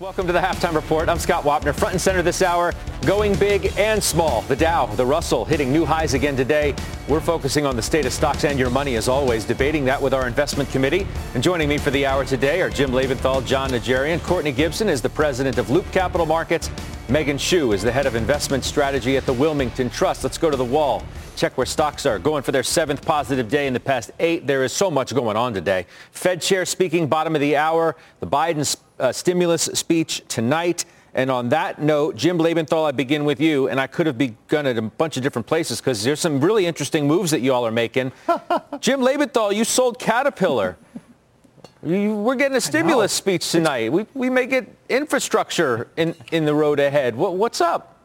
Welcome to the Halftime Report. I'm Scott Wapner. Front and center this hour, going big and small. The Dow, the Russell hitting new highs again today. We're focusing on the state of stocks and your money as always, debating that with our investment committee. And joining me for the hour today are Jim Lebenthal, Jon Najarian. Kourtney Gibson is the president of Loop Capital Markets. Meghan Shue is the head of investment strategy at the Wilmington Trust. Let's go to the wall. Check where stocks are going for their seventh positive day in the past eight. There is so much going on today. Fed chair speaking bottom of the hour. The Biden uh, stimulus speech tonight. And on that note, Jim Lebenthal, I begin with you. And I could have begun at a bunch of different places because there's some really interesting moves that you all are making. Jim Lebenthal, you sold Caterpillar. We're getting a stimulus speech tonight. We, we may get infrastructure in, in the road ahead. What, what's up?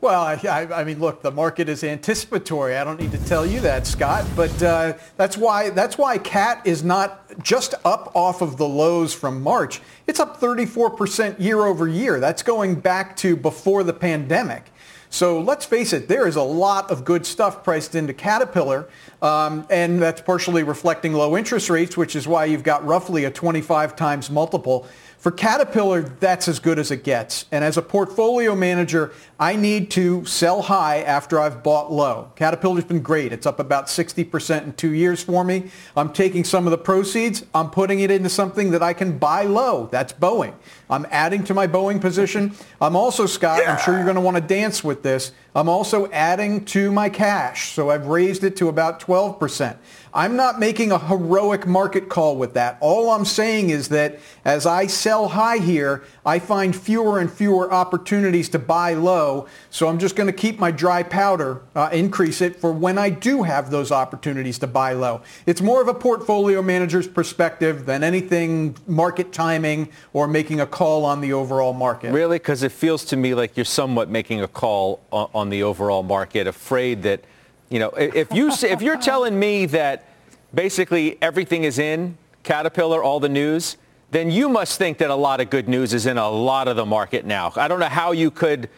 Well, I, I, mean, look, the market is anticipatory. I don't need to tell you that, Scott. But uh, that's why that's why CAT is not just up off of the lows from March. It's up 34% year over year. That's going back to before the pandemic. So let's face it, there is a lot of good stuff priced into Caterpillar, um, and that's partially reflecting low interest rates, which is why you've got roughly a 25 times multiple. For Caterpillar, that's as good as it gets. And as a portfolio manager, I need to sell high after I've bought low. Caterpillar's been great. It's up about 60% in two years for me. I'm taking some of the proceeds. I'm putting it into something that I can buy low. That's Boeing. I'm adding to my Boeing position. I'm also, Scott, yeah. I'm sure you're going to want to dance with this. I'm also adding to my cash. So I've raised it to about 12%. I'm not making a heroic market call with that. All I'm saying is that as I sell high here, I find fewer and fewer opportunities to buy low. So I'm just going to keep my dry powder, uh, increase it for when I do have those opportunities to buy low. It's more of a portfolio manager's perspective than anything market timing or making a call on the overall market. Really? Because it feels to me like you're somewhat making a call on, on the overall market, afraid that – you know, if you if you're telling me that basically everything is in Caterpillar, all the news, then you must think that a lot of good news is in a lot of the market now. I don't know how you could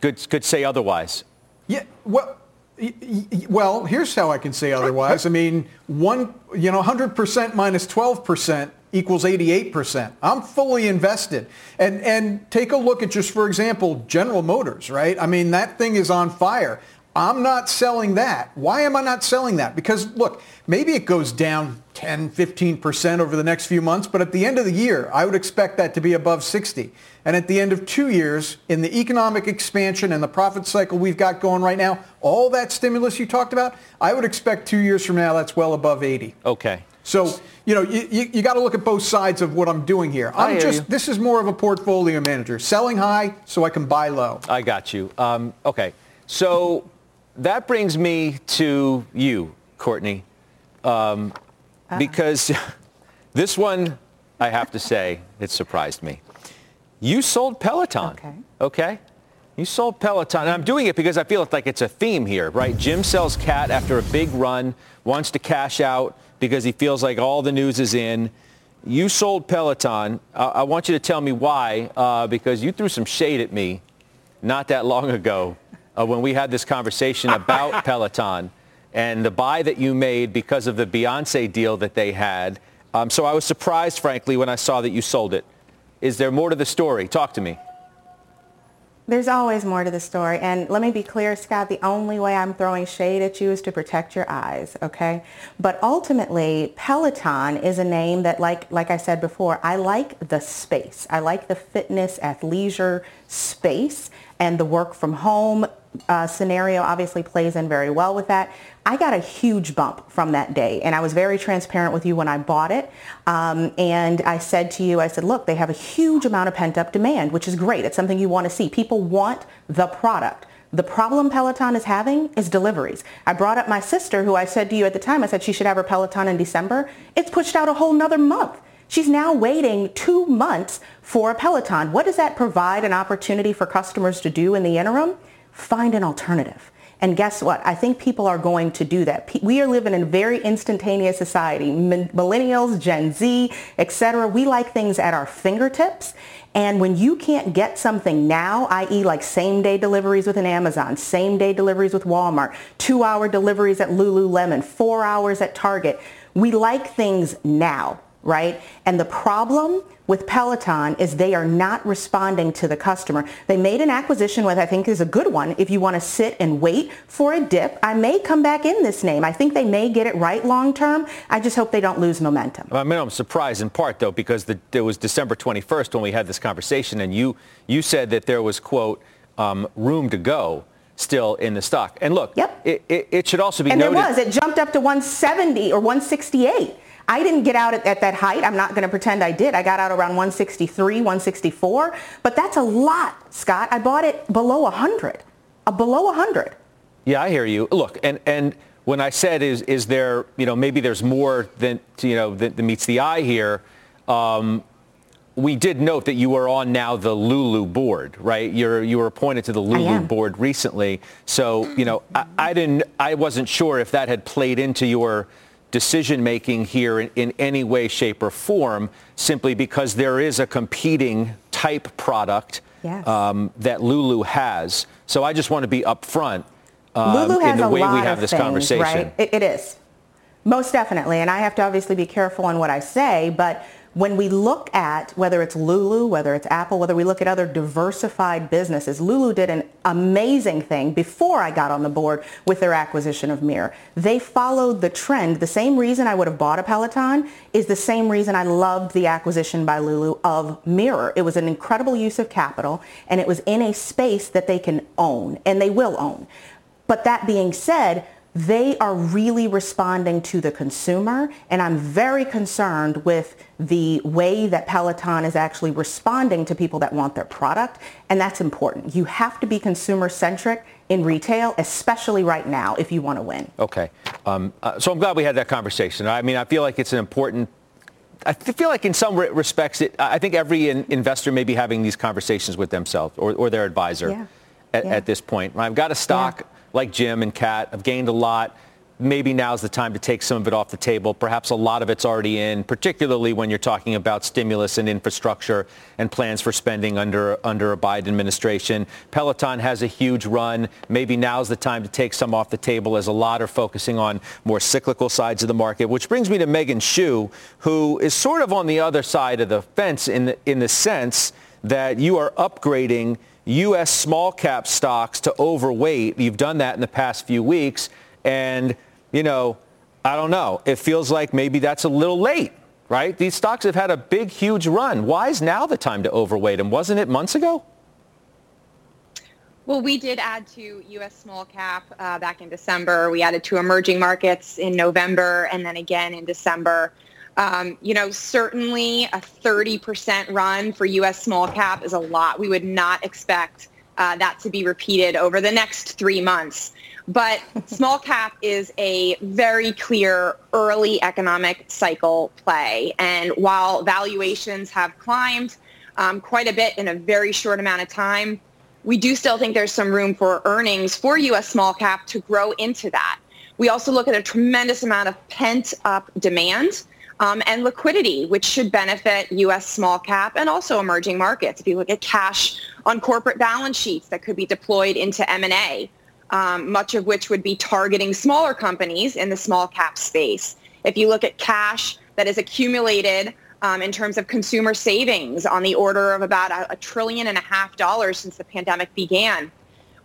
could could say otherwise. Yeah, well. Well, here's how I can say otherwise. I mean, one, you know, 100% minus 12% equals 88%. I'm fully invested. And and take a look at just for example, General Motors, right? I mean, that thing is on fire. I'm not selling that. Why am I not selling that? Because look, maybe it goes down 10, 15% over the next few months, but at the end of the year, I would expect that to be above 60. And at the end of two years, in the economic expansion and the profit cycle we've got going right now, all that stimulus you talked about, I would expect two years from now that's well above 80. Okay. So, you know, you, you, you got to look at both sides of what I'm doing here. I'm just, you. this is more of a portfolio manager, selling high so I can buy low. I got you. Um, okay. So that brings me to you, Kourtney, um, uh-huh. because this one, I have to say, it surprised me. You sold Peloton. Okay. Okay. You sold Peloton. And I'm doing it because I feel like it's a theme here, right? Jim sells cat after a big run, wants to cash out because he feels like all the news is in. You sold Peloton. Uh, I want you to tell me why, uh, because you threw some shade at me not that long ago uh, when we had this conversation about Peloton and the buy that you made because of the Beyonce deal that they had. Um, so I was surprised, frankly, when I saw that you sold it. Is there more to the story? Talk to me. There's always more to the story. And let me be clear, Scott, the only way I'm throwing shade at you is to protect your eyes, okay? But ultimately, Peloton is a name that, like, like I said before, I like the space. I like the fitness, athleisure space and the work from home uh, scenario obviously plays in very well with that. I got a huge bump from that day, and I was very transparent with you when I bought it. Um, and I said to you, I said, look, they have a huge amount of pent-up demand, which is great. It's something you want to see. People want the product. The problem Peloton is having is deliveries. I brought up my sister, who I said to you at the time, I said she should have her Peloton in December. It's pushed out a whole nother month. She's now waiting two months for a Peloton. What does that provide an opportunity for customers to do in the interim? Find an alternative. And guess what? I think people are going to do that. We are living in a very instantaneous society. Millennials, Gen Z, etc. We like things at our fingertips. And when you can't get something now, i.e. like same day deliveries with an Amazon, same day deliveries with Walmart, two hour deliveries at Lululemon, four hours at Target, we like things now right? And the problem with Peloton is they are not responding to the customer. They made an acquisition, which I think is a good one. If you want to sit and wait for a dip, I may come back in this name. I think they may get it right long term. I just hope they don't lose momentum. I mean, I'm surprised in part though because the, it was December 21st when we had this conversation, and you you said that there was quote um, room to go still in the stock. And look, yep. it, it, it should also be and noted. there was. It jumped up to 170 or 168. I didn't get out at, at that height. I'm not going to pretend I did. I got out around 163, 164. But that's a lot, Scott. I bought it below 100. A below 100. Yeah, I hear you. Look, and and when I said is is there, you know, maybe there's more than you know that, meets the eye here. Um, we did note that you were on now the Lulu board, right? You're you were appointed to the Lulu board recently. So, you know, I, I, didn't I wasn't sure if that had played into your decision making here in, in, any way, shape, or form, simply because there is a competing type product yes. um, that Lulu has. So I just want to be upfront um, in the way we have this things, conversation. Right? It, it is. Most definitely. And I have to obviously be careful on what I say, but when we look at whether it's Lulu, whether it's Apple, whether we look at other diversified businesses, Lulu did an amazing thing before I got on the board with their acquisition of Mirror. They followed the trend. The same reason I would have bought a Peloton is the same reason I loved the acquisition by Lulu of Mirror. It was an incredible use of capital and it was in a space that they can own and they will own. But that being said, they are really responding to the consumer and I'm very concerned with the way that Peloton is actually responding to people that want their product and that's important. You have to be consumer centric in retail, especially right now if you want to win. Okay. Um, uh, so I'm glad we had that conversation. I mean, I feel like it's an important I feel like in some respects, it, I think every in, investor may be having these conversations with themselves or, or their advisor yeah. At, yeah. at, this point. I've got a stock. Yeah like Jim and CAT have gained a lot. Maybe now's the time to take some of it off the table. Perhaps a lot of it's already in, particularly when you're talking about stimulus and infrastructure and plans for spending under, under a Biden administration. Peloton has a huge run. Maybe now's the time to take some off the table as a lot are focusing on more cyclical sides of the market, which brings me to Meghan Shue, who is sort of on the other side of the fence in the, in the sense that you are upgrading U.S. small cap stocks to overweight. You've done that in the past few weeks. And, you know, I don't know. It feels like maybe that's a little late, right? These stocks have had a big, huge run. Why is now the time to overweight them? Wasn't it months ago? Well, we did add to U.S. small cap uh, back in December. We added to emerging markets in November and then again in December. Um, you know, certainly a 30% run for U.S. small cap is a lot. We would not expect uh, that to be repeated over the next three months. But small cap is a very clear early economic cycle play. And while valuations have climbed um, quite a bit in a very short amount of time, we do still think there's some room for earnings for U.S. small cap to grow into that. We also look at a tremendous amount of pent up demand um, and liquidity, which should benefit U.S. small cap and also emerging markets. If you look at cash on corporate balance sheets that could be deployed into M&A, um, much of which would be targeting smaller companies in the small cap space. If you look at cash that is accumulated um, in terms of consumer savings on the order of about a, a trillion and a half dollars since the pandemic began,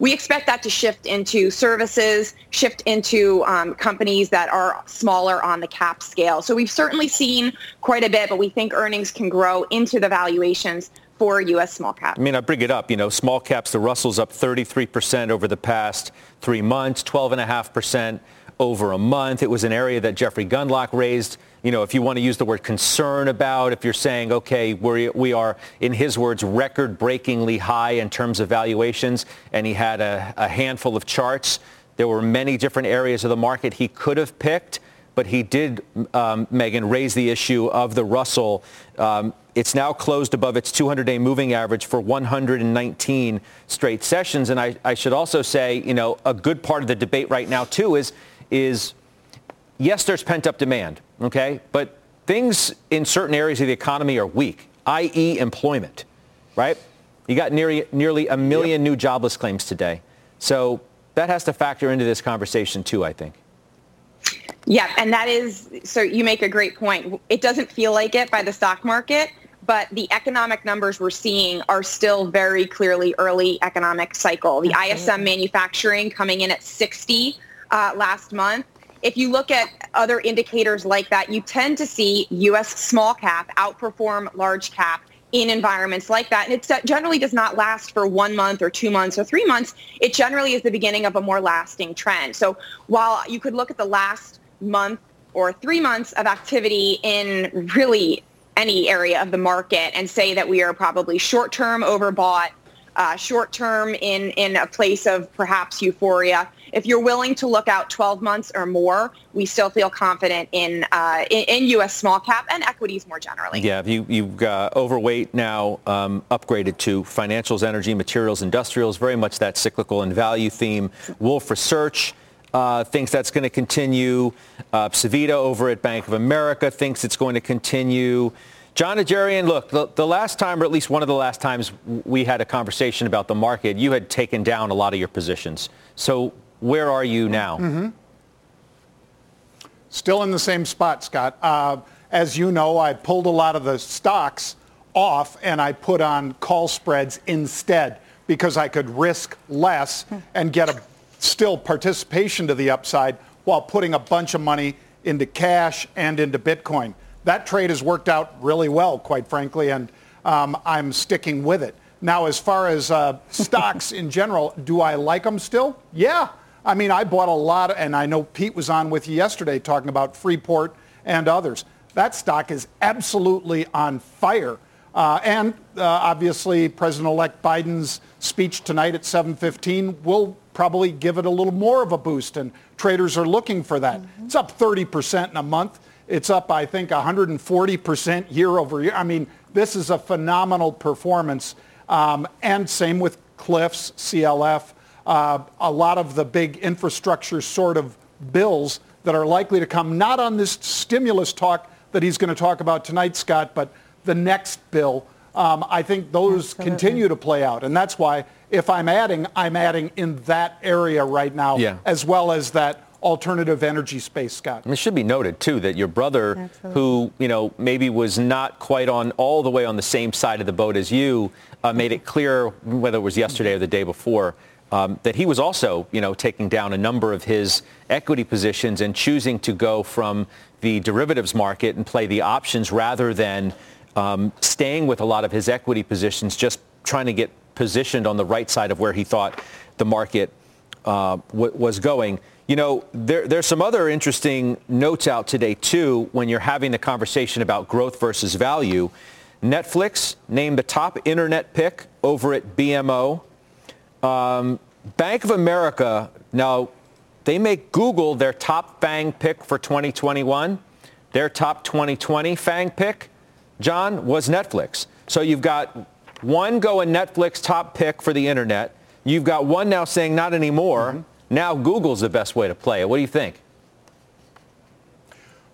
we expect that to shift into services, shift into um, companies that are smaller on the cap scale. So we've certainly seen quite a bit, but we think earnings can grow into the valuations for U.S. small cap. I mean, I bring it up. You know, small caps, the Russell's up 33% over the past three months, 12.5% over a month. It was an area that Jeffrey Gundlach raised. You know, if you want to use the word concern about, if you're saying, okay, we're, we are, in his words, record-breakingly high in terms of valuations, and he had a, a handful of charts. There were many different areas of the market he could have picked but he did, um, Meghan, raise the issue of the Russell. Um, it's now closed above its 200-day moving average for 119 straight sessions. And I, I, should also say, you know, a good part of the debate right now, too, is, is yes, there's pent-up demand, okay? But things in certain areas of the economy are weak, i.e. employment, right? You got nearly, nearly a million yep. new jobless claims today. So that has to factor into this conversation, too, I think. Yeah, and that is so you make a great point. It doesn't feel like it by the stock market, but the economic numbers we're seeing are still very clearly early economic cycle. The ISM manufacturing coming in at 60 uh, last month. If you look at other indicators like that, you tend to see U.S. small cap outperform large cap in environments like that. And it uh, generally does not last for one month or two months or three months. It generally is the beginning of a more lasting trend. So while you could look at the last month or three months of activity in really any area of the market and say that we are probably short-term overbought, uh, short-term in, in a place of perhaps euphoria. If you're willing to look out 12 months or more, we still feel confident in, uh, in, in, U.S. small cap and equities more generally. Yeah, you, you've got overweight now um, upgraded to financials, energy, materials, industrials, very much that cyclical and value theme. Wolfe Research uh, thinks that's going to continue. Uh, Savita over at Bank of America thinks it's going to continue. Jon Najarian, look, the, the, last time, or at least one of the last times we had a conversation about the market, you had taken down a lot of your positions. So where are you now? Mm-hmm. Still in the same spot, Scott. Uh, as you know, I pulled a lot of the stocks off and I put on call spreads instead because I could risk less and get a still participation to the upside while putting a bunch of money into cash and into Bitcoin. That trade has worked out really well, quite frankly, and um, I'm sticking with it. Now, as far as uh, stocks in general, do I like them still? Yeah. I mean, I bought a lot, and I know Pete was on with you yesterday talking about Freeport and others. That stock is absolutely on fire. Uh, and uh, obviously, President-elect Biden's speech tonight at 7:15 will probably give it a little more of a boost, and traders are looking for that. Mm-hmm. It's up 30% in a month. It's up, I think, 140% year over year. I mean, this is a phenomenal performance. Um, and same with Cliffs, CLF, uh, a lot of the big infrastructure sort of bills that are likely to come, not on this stimulus talk that he's going to talk about tonight, Scott, but the next bill. Um, I think those Absolutely. continue to play out. And that's why if I'm adding, I'm adding in that area right now, yeah. as well as that alternative energy space, Scott. And it should be noted too that your brother, Absolutely. who you know maybe was not quite on all the way on the same side of the boat as you, uh, made it clear whether it was yesterday or the day before. Um, that he was also, you know, taking down a number of his equity positions and choosing to go from the derivatives market and play the options rather than um, staying with a lot of his equity positions, just trying to get positioned on the right side of where he thought the market uh, w- was going. You know, there, there's some other interesting notes out today, too, when you're having the conversation about growth versus value. Netflix named the top internet pick over at BMO. Um, Bank of America, now, they make Google their top FANG pick for 2021. Their top 2020 FANG pick, John, was Netflix. So you've got one going Netflix top pick for the internet. You've got one now saying not anymore. Mm-hmm. Now Google's the best way to play it. What do you think?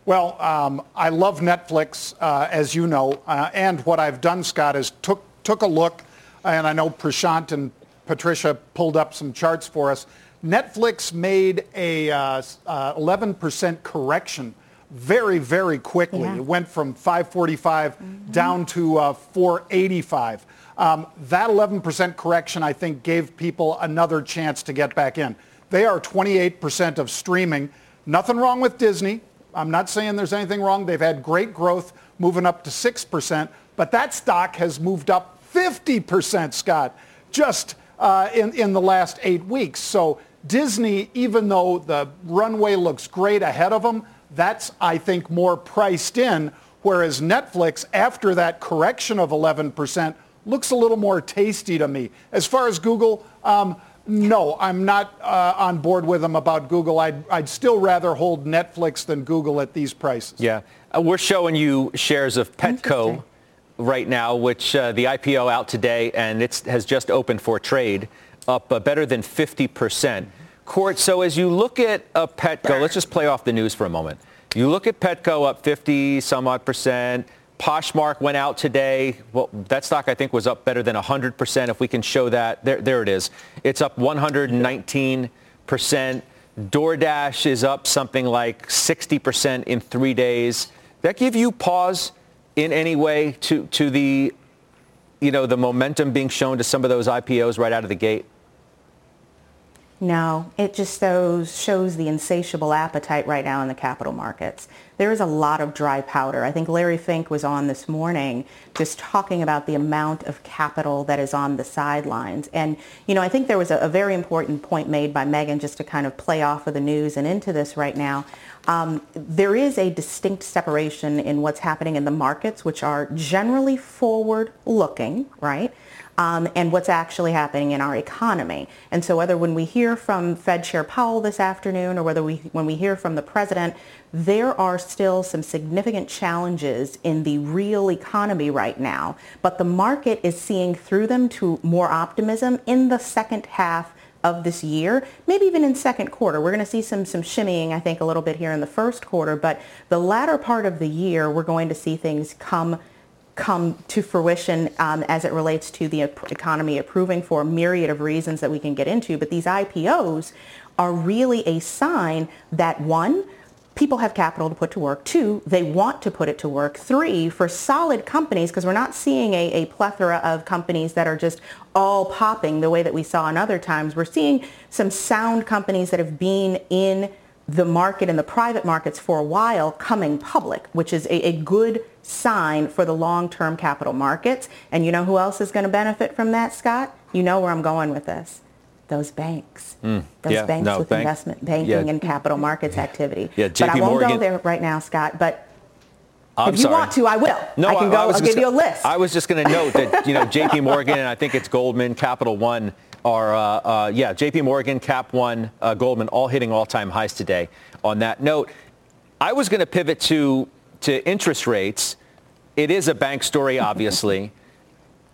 Well, um, I love Netflix, uh, as you know, uh, and what I've done, Scott, is took took a look, and I know Prashant and Patricia pulled up some charts for us. Netflix made a uh, 11% uh, correction very, very quickly. Yeah. It went from 545 mm-hmm. down to uh, 485. Um, that 11% correction, I think, gave people another chance to get back in. They are 28% of streaming. Nothing wrong with Disney. I'm not saying there's anything wrong. They've had great growth moving up to 6%, but that stock has moved up 50%, Scott, just uh, in, in the last eight weeks. So Disney, even though the runway looks great ahead of them, that's, I think, more priced in, whereas Netflix, after that correction of 11%, looks a little more tasty to me. As far as Google, um, no, I'm not uh, on board with them about Google. I'd, I'd still rather hold Netflix than Google at these prices. Yeah. Uh, we're showing you shares of Petco right now, which uh, the IPO out today, and it has just opened for trade, up uh, better than 50%. Court, so as you look at a Petco, let's just play off the news for a moment. You look at Petco up 50 some odd percent. Poshmark went out today. Well, that stock I think was up better than 100%. If we can show that, there, there it is. It's up 119%. DoorDash is up something like 60% in three days. That give you pause in any way to, to the, you know, the momentum being shown to some of those IPOs right out of the gate? No, it just shows, shows the insatiable appetite right now in the capital markets. There is a lot of dry powder. I think Larry Fink was on this morning just talking about the amount of capital that is on the sidelines. And, you know, I think there was a, a very important point made by Meghan just to kind of play off of the news and into this right now. Um, there is a distinct separation in what's happening in the markets, which are generally forward looking, right? Um, and what's actually happening in our economy. And so whether when we hear from Fed Chair Powell this afternoon or whether we, when we hear from the president, there are still some significant challenges in the real economy right now, but the market is seeing through them to more optimism in the second half of this year, maybe even in second quarter. We're going to see some some shimmying, I think, a little bit here in the first quarter, but the latter part of the year, we're going to see things come come to fruition um, as it relates to the economy approving for a myriad of reasons that we can get into. But these IPOs are really a sign that one, people have capital to put to work. Two, they want to put it to work. Three, for solid companies, because we're not seeing a, a, plethora of companies that are just all popping the way that we saw in other times. We're seeing some sound companies that have been in the market and the private markets for a while coming public, which is a, a good sign for the long-term capital markets. And you know who else is going to benefit from that, Scott? You know where I'm going with this. Those banks. Mm, Those yeah, banks no, with bank, investment banking yeah. and capital markets activity. Yeah, JP but I won't Morgan. go there right now, Scott. But I'm if you sorry. want to, I will. No, I can go. I, I will give you a list. I was just going to note that you know J.P. Morgan and I think it's Goldman, Capital One are uh, uh, yeah J.P. Morgan, Cap One, uh, Goldman all hitting all-time highs today. On that note, I was going to pivot to to interest rates it is a bank story, obviously.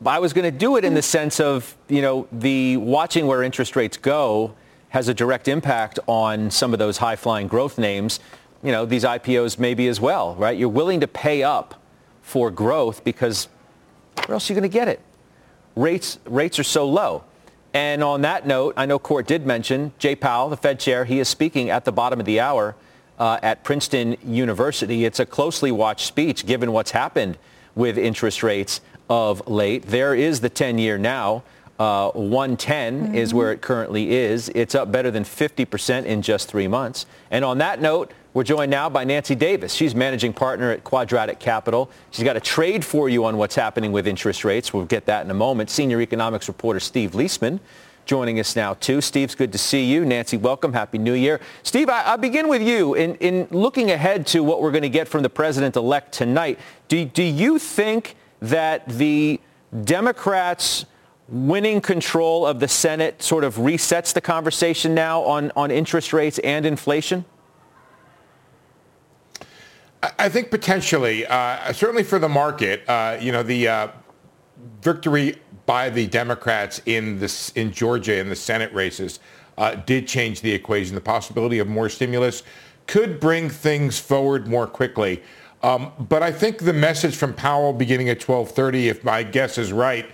but I was going to do it in the sense of, you know, the watching where interest rates go has a direct impact on some of those high-flying growth names. You know, these IPOs maybe as well, right? You're willing to pay up for growth because where else are you going to get it? Rates, rates are so low. And on that note, I know Court did mention Jay Powell, the Fed chair. He is speaking at the bottom of the hour uh, at Princeton University. It's a closely watched speech given what's happened with interest rates of late. There is the 10-year now. Uh, 110 mm-hmm. is where it currently is. It's up better than 50% in just three months. And on that note, we're joined now by Nancy Davis. She's managing partner at Quadratic Capital. She's got a trade for you on what's happening with interest rates. We'll get that in a moment. Senior economics reporter Steve Liesman joining us now too. Steve's good to see you. Nancy, welcome. Happy New Year. Steve, I, will begin with you. In, in looking ahead to what we're going to get from the president-elect tonight, do, do you think that the Democrats winning control of the Senate sort of resets the conversation now on, on interest rates and inflation? I think potentially, uh, certainly for the market, uh, you know, the uh, victory by the Democrats in this in Georgia in the Senate races uh, did change the equation. The possibility of more stimulus could bring things forward more quickly. Um, but I think the message from Powell beginning at 12:30, if my guess is right,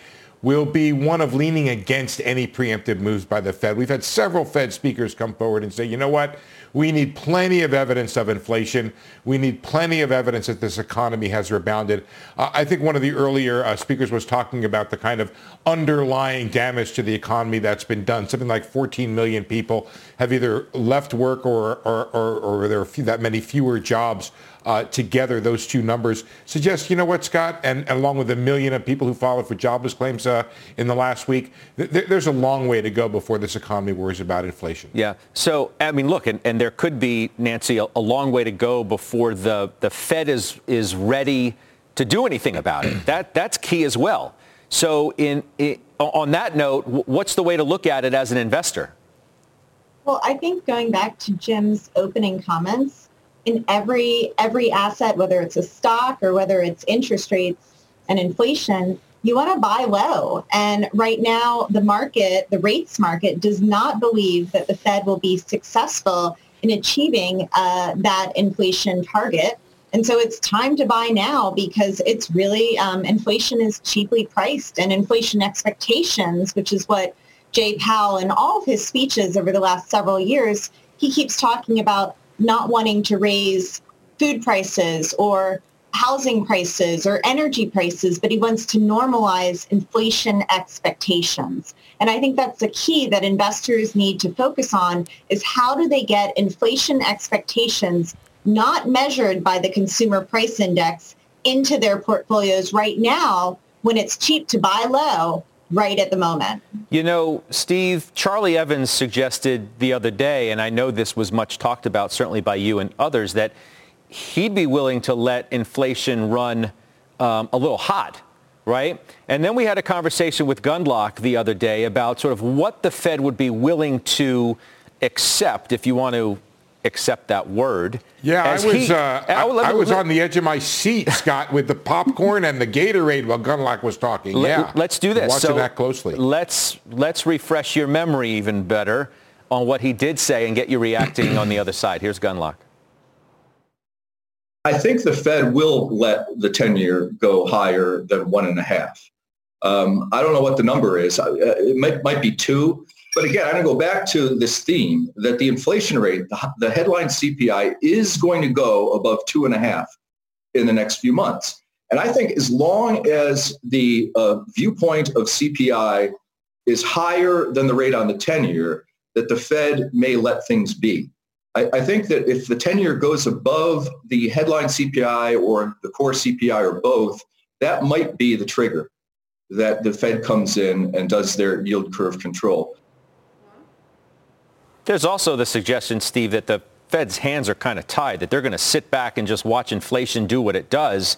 will be one of leaning against any preemptive moves by the Fed. We've had several Fed speakers come forward and say, you know what? We need plenty of evidence of inflation. We need plenty of evidence that this economy has rebounded. Uh, I think one of the earlier uh, speakers was talking about the kind of underlying damage to the economy that's been done. Something like 14 million people have either left work or, or, or, or there are few, that many fewer jobs uh, together, those two numbers suggest, you know what, Scott, and, and along with a million of people who filed for jobless claims uh, in the last week, th- there's a long way to go before this economy worries about inflation. Yeah. So, I mean, look, and, and there could be, Nancy, a, a long way to go before the, the Fed is, is ready to do anything about it. That, that's key as well. So in, in, on that note, what's the way to look at it as an investor? Well, I think going back to Jim's opening comments, in every every asset, whether it's a stock or whether it's interest rates and inflation, you want to buy low. And right now, the market, the rates market, does not believe that the Fed will be successful in achieving uh, that inflation target. And so it's time to buy now because it's really, um, inflation is cheaply priced and inflation expectations, which is what Jay Powell in all of his speeches over the last several years, he keeps talking about not wanting to raise food prices or housing prices or energy prices, but he wants to normalize inflation expectations. And I think that's the key that investors need to focus on is how do they get inflation expectations not measured by the consumer price index into their portfolios right now when it's cheap to buy low right at the moment. You know, Steve, Charlie Evans suggested the other day, and I know this was much talked about certainly by you and others, that he'd be willing to let inflation run um, a little hot, right? And then we had a conversation with Gundlach the other day about sort of what the Fed would be willing to accept, if you want to accept that word. Yeah, I was, he, uh, I, I, was on the edge of my seat, Scott, with the popcorn and the Gatorade while Gundlach was talking. Let, yeah, let's do this. Watching so that closely. Let's let's refresh your memory even better on what he did say and get you reacting on the other side. Here's Gundlach. I think the Fed will let the 10-year go higher than one and a half. Um, I don't know what the number is. Uh, it might, might be two. But again, I'm going to go back to this theme that the inflation rate, the, headline CPI, is going to go above two and a half in the next few months. And I think as long as the uh, viewpoint of CPI is higher than the rate on the 10-year, that the Fed may let things be. I, I think that if the 10-year goes above the headline CPI or the core CPI or both, that might be the trigger that the Fed comes in and does their yield curve control. There's also the suggestion, Steve, that the Fed's hands are kind of tied, that they're going to sit back and just watch inflation do what it does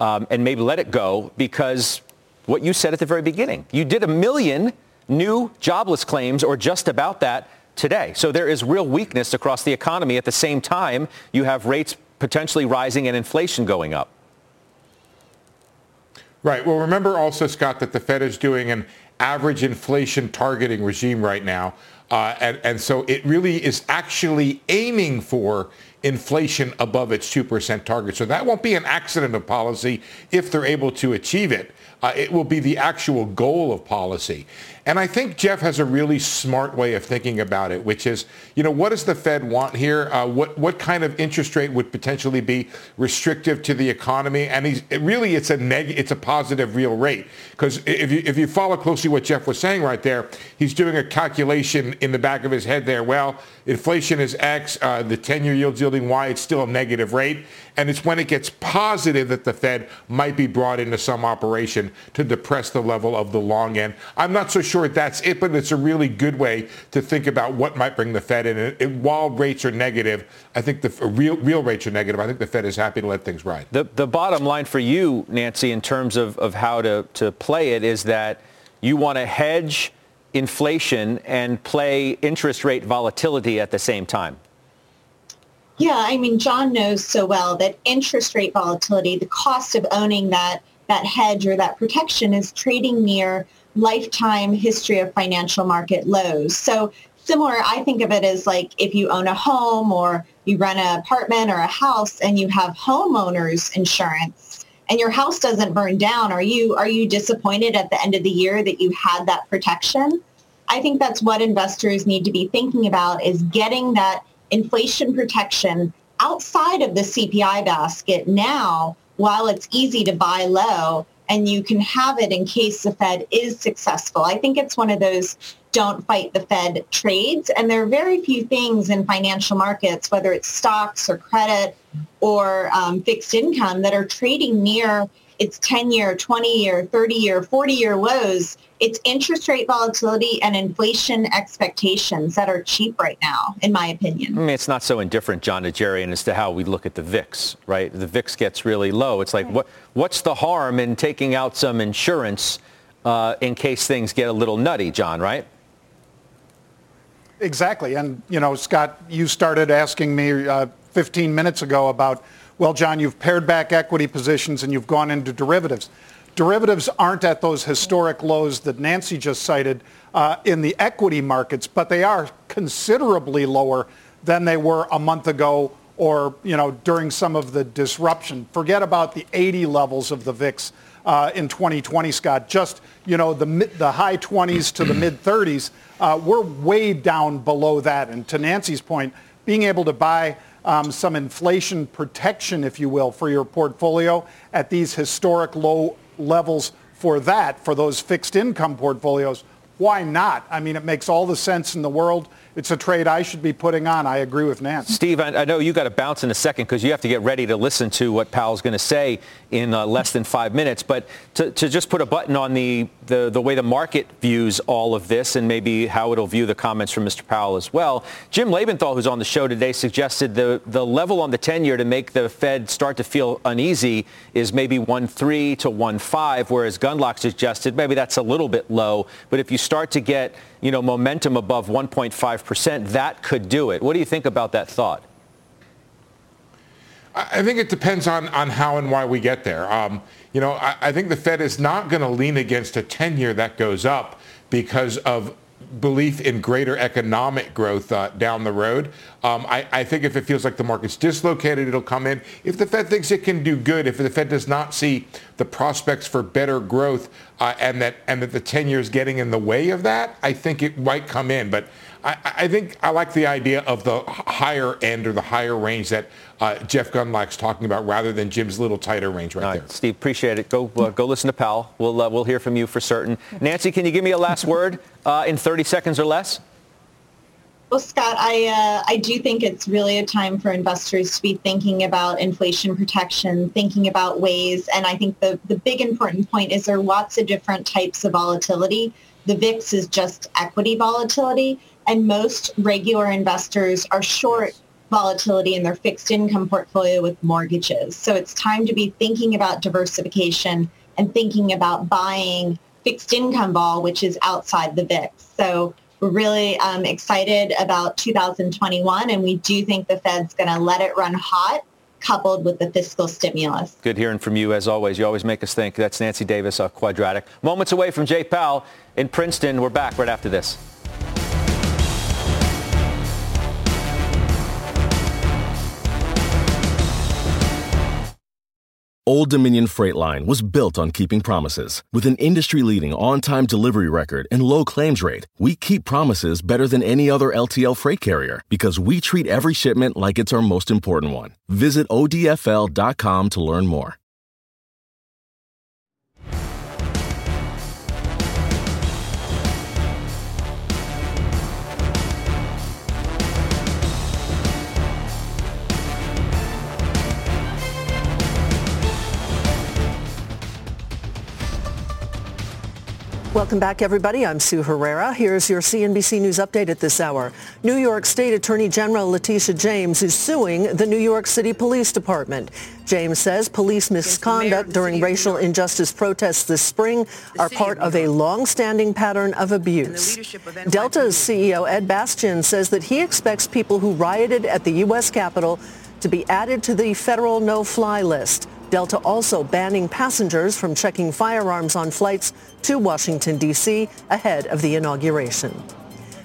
um, and maybe let it go because what you said at the very beginning, you did a million new jobless claims or just about that today. So there is real weakness across the economy. At the same time, you have rates potentially rising and inflation going up. Right. Well, remember also, Scott, that the Fed is doing an average inflation targeting regime right now. Uh, and, and so it really is actually aiming for inflation above its 2% target. So that won't be an accident of policy if they're able to achieve it. Uh, it will be the actual goal of policy. And I think Jeff has a really smart way of thinking about it, which is, you know, what does the Fed want here? Uh, what what kind of interest rate would potentially be restrictive to the economy? And he's it really it's a neg it's a positive real rate because if you if you follow closely what Jeff was saying right there, he's doing a calculation in the back of his head there. Well, inflation is X, uh, the 10-year yield's yielding Y. It's still a negative rate, and it's when it gets positive that the Fed might be brought into some operation to depress the level of the long end. I'm not so sure that's it, but it's a really good way to think about what might bring the Fed in. And, while rates are negative, I think the uh, real real rates are negative. I think the Fed is happy to let things ride. The the bottom line for you, Nancy, in terms of, of how to, to play it is that you want to hedge inflation and play interest rate volatility at the same time. Yeah, I mean, John knows so well that interest rate volatility, the cost of owning that that hedge or that protection is trading near lifetime history of financial market lows. So similar, I think of it as like if you own a home or you rent an apartment or a house and you have homeowners insurance and your house doesn't burn down, are you are you disappointed at the end of the year that you had that protection? I think that's what investors need to be thinking about is getting that inflation protection outside of the CPI basket now while it's easy to buy low and you can have it in case the Fed is successful. I think it's one of those don't fight the Fed trades. And there are very few things in financial markets, whether it's stocks or credit or um, fixed income, that are trading near its 10-year, 20-year, 30-year, 40-year lows. It's interest rate volatility and inflation expectations that are cheap right now, in my opinion. I mean, it's not so indifferent, Jon Najarian, as to how we look at the VIX, right? The VIX gets really low. It's like, what, what's the harm in taking out some insurance uh, in case things get a little nutty, John, right? Exactly. And, you know, Scott, you started asking me uh, 15 minutes ago about, well, John, you've pared back equity positions and you've gone into derivatives. Derivatives aren't at those historic lows that Nancy just cited uh, in the equity markets, but they are considerably lower than they were a month ago or, you know, during some of the disruption. Forget about the 80 levels of the VIX uh, in 2020, Scott. Just, you know, the, the high 20s to the mid 30s uh, we're way down below that. And to Nancy's point, being able to buy um, some inflation protection, if you will, for your portfolio at these historic low levels for that, for those fixed income portfolios, why not? I mean, it makes all the sense in the world it's a trade I should be putting on. I agree with Nance. Steve, I, I know you got to bounce in a second because you have to get ready to listen to what Powell's going to say in uh, less than five minutes. But to, to just put a button on the, the, the way the market views all of this and maybe how it'll view the comments from Mr. Powell as well, Jim Lebenthal, who's on the show today, suggested the, the level on the 10-year to make the Fed start to feel uneasy is maybe 1.3 to 1.5, whereas Gundlach suggested maybe that's a little bit low. But if you start to get you know, momentum above 1.5%, that could do it. What do you think about that thought? I think it depends on, on how and why we get there. Um, you know, I, I think the Fed is not going to lean against a 10-year that goes up because of belief in greater economic growth uh, down the road. Um, I, I, think if it feels like the market's dislocated, it'll come in. If the Fed thinks it can do good, if the Fed does not see the prospects for better growth uh, and that and that the 10 years getting in the way of that, I think it might come in. But I, I think I like the idea of the higher end or the higher range that uh, Jeff Gundlach's talking about rather than Jim's little tighter range right, there. Steve, appreciate it. Go uh, go listen to Powell. We'll uh, we'll hear from you for certain. Nancy, can you give me a last word uh, in 30 seconds or less? Well, Scott, I uh, I do think it's really a time for investors to be thinking about inflation protection, thinking about ways, and I think the the big important point is there are lots of different types of volatility. The VIX is just equity volatility, and most regular investors are short volatility in their fixed income portfolio with mortgages. So it's time to be thinking about diversification and thinking about buying fixed income vol, which is outside the VIX. So we're really um, excited about 2021, and we do think the Fed's going to let it run hot coupled with the fiscal stimulus. Good hearing from you as always. You always make us think. That's Nancy Davis of Quadratic. Moments away from Jay Powell in Princeton. We're back right after this. Old Dominion Freight Line was built on keeping promises. With an industry leading on time delivery record and low claims rate, we keep promises better than any other LTL freight carrier because we treat every shipment like it's our most important one. Visit ODFL.com to learn more. Welcome back, everybody. I'm Sue Herrera. Here's your CNBC News update at this hour. New York State Attorney General Letitia James is suing the New York City Police Department. James says police misconduct during racial injustice protests this spring are part of a long-standing pattern of abuse. Delta's CEO Ed Bastian says that he expects people who rioted at the U.S. Capitol to be added to the federal no-fly list. Delta also banning passengers from checking firearms on flights to Washington, D.C. ahead of the inauguration.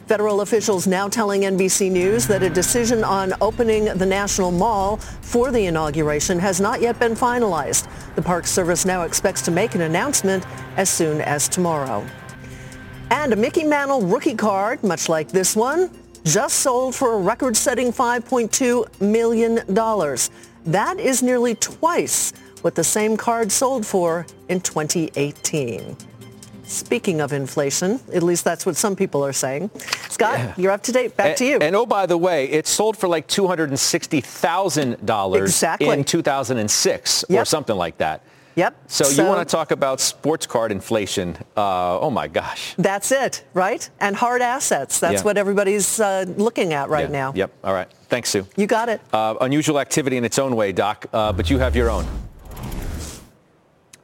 Federal officials now telling NBC News that a decision on opening the National Mall for the inauguration has not yet been finalized. The Park Service now expects to make an announcement as soon as tomorrow. And a Mickey Mantle rookie card, much like this one, just sold for a record-setting $5.2 million. That is nearly twice what the same card sold for in 2018. Speaking of inflation, at least that's what some people are saying. Scott, yeah. you're up to date. Back and, to you. And oh, by the way, it sold for like $260,000 exactly. in 2006 yep. or something like that. Yep. So, so, you want to talk about sports card inflation? Uh, oh my gosh. That's it, right? And hard assets. That's yeah. what everybody's uh, looking at right yeah. now. Yep. All right. Thanks, Sue. You got it. Uh, unusual activity in its own way, Doc, uh, but you have your own.